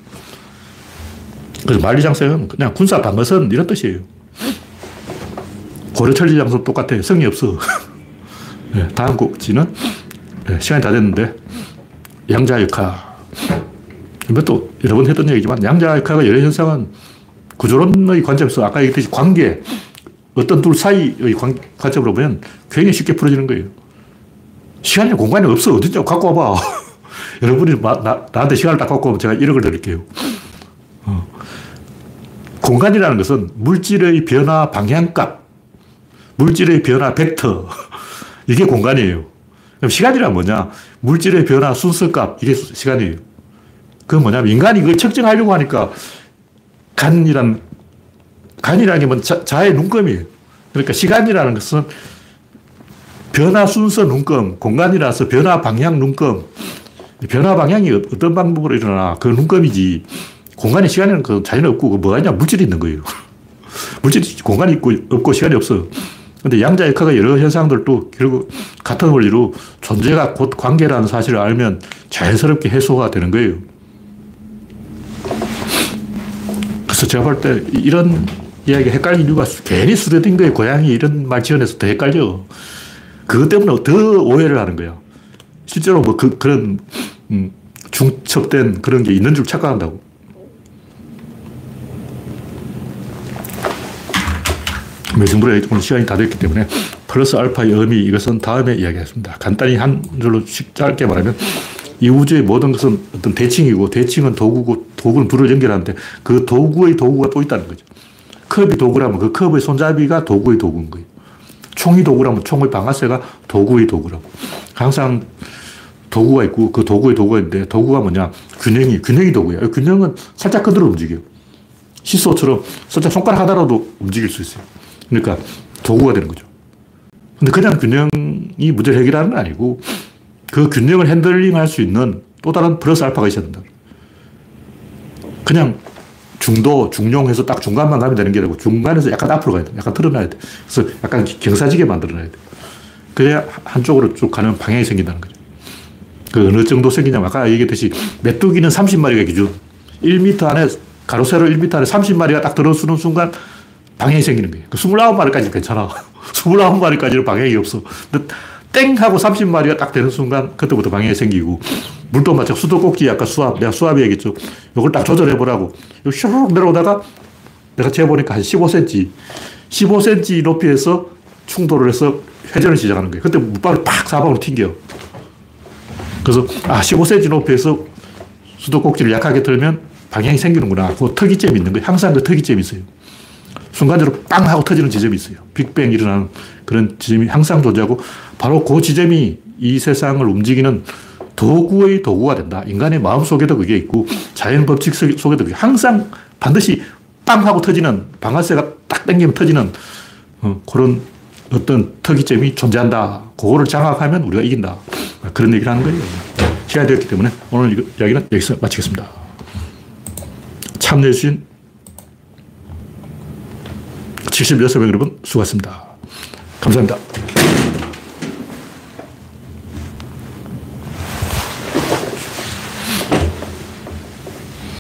그래서 만리장성은 그냥 군사 방어선 이런 뜻이에요. 고려 천리장성 똑같아. 성이 없어. 네, 다음 곡지는 네, 시간이 다 됐는데 양자역학. 이것도 여러 번 했던 얘기지만 양자역학의 여러 현상은 구조론의 관점에서 아까 얘기했듯이 관계, 어떤 둘 사이의 관, 관점으로 보면 굉장히 쉽게 풀어지는 거예요. 시간이 공간이 없어. 어딨냐고 갖고 와봐. 여러분이 나, 나, 나한테 시간을 딱 갖고 오면 제가 1억을 드릴게요. 어. 공간이라는 것은 물질의 변화 방향값, 물질의 변화 벡터, 이게 공간이에요. 그럼 시간이란 뭐냐? 물질의 변화 순서값, 이게 시간이에요. 그건 뭐냐면 인간이 그걸 측정하려고 하니까 간이란, 간이라는 게뭐 자의 눈금이에요. 그러니까 시간이라는 것은 변화 순서 눈금, 공간이라서 변화 방향 눈금. 변화 방향이 어떤 방법으로 일어나 그 눈금이지. 공간에 시간에는 그 자연은 없고 그 뭐가 있냐 물질이 있는 거예요. 물질이 공간이 있고 없고 시간이 없어. 근데 양자역학의 여러 현상들도 결국 같은 원리로 존재가 곧 관계라는 사실을 알면 자연스럽게 해소가 되는 거예요. 그래서 제가 볼 때 이런 이야기가 헷갈린 이유가 괜히 스레딩거의 고양이 이런 말 지어내서 더 헷갈려. 그것 때문에 더 오해를 하는 거야. 실제로 뭐 그, 그런, 음, 중첩된 그런 게 있는 줄 착각한다고. 매승부에 오늘 시간이 다 됐기 때문에 플러스 알파의 의미 이것은 다음에 이야기하겠습니다. 간단히 한 줄로 짧게 말하면 이 우주의 모든 것은 어떤 대칭이고 대칭은 도구고 도구는 불을 연결하는데 그 도구의 도구가 또 있다는 거죠. 컵이 도구라면 그 컵의 손잡이가 도구의 도구인 거예요. 총이 도구라면 총의 방아쇠가 도구의 도구라고. 항상 도구가 있고 그 도구의 도구가 있는데 도구가 뭐냐? 균형이, 균형이 도구예요. 균형은 살짝 그대로 움직여요. 시소처럼 살짝 손가락 하나라도 움직일 수 있어요. 그러니까 도구가 되는 거죠. 근데 그냥 균형이 문제를 해결하는 건 아니고 그 균형을 핸들링 할 수 있는 또 다른 플러스 알파가 있어야 된다. 그냥 중도, 중용해서 딱 중간만 가면 되는 게 아니고 중간에서 약간 앞으로 가야 돼. 약간 틀어놔야 돼. 그래서 약간 경사지게 만들어놔야 돼. 그래야 한쪽으로 쭉 가는 방향이 생긴다는 거죠. 그 어느 정도 생기냐면 아까 얘기했듯이 메뚜기는 30마리가 기준. 1m 안에, 가로 세로 1m 안에 30마리가 딱 들어서는 순간 방향이 생기는 거예요. 그 29마리까지 괜찮아. 29마리까지는 방향이 없어. 근데 땡 하고 30마리가 딱 되는 순간 그때부터 방향이 생기고 물도 마찬 수도꼭지 아까 수압 내가 수압 얘기했죠. 이걸 딱 조절해 보라고. 슈르륵 내려오다가 내가 재보니까 한 15cm 15cm 높이에서 충돌을 해서 회전을 시작하는 거예요. 그때 물방울 팍 사방으로 튕겨. 그래서 아 15cm 높이에서 수도꼭지를 약하게 들면 방향이 생기는구나. 그 특이점이 있는 거예요. 항상 그 특이점이 있어요. 순간적으로 빵 하고 터지는 지점이 있어요. 빅뱅 일어나는 그런 지점이 항상 존재하고 바로 그 지점이 이 세상을 움직이는 도구의 도구가 된다. 인간의 마음 속에도 그게 있고 자연 법칙 속에도 그게 항상 반드시 빵 하고 터지는 방아쇠가 딱 당기면 터지는 어, 그런 어떤 특이점이 존재한다. 그거를 장악하면 우리가 이긴다. 그런 얘기를 하는 거예요. 시간이 되었기 때문에 오늘 이야기는 여기서 마치겠습니다. 참여해주신 76명 여러분 수고하셨습니다. 감사합니다.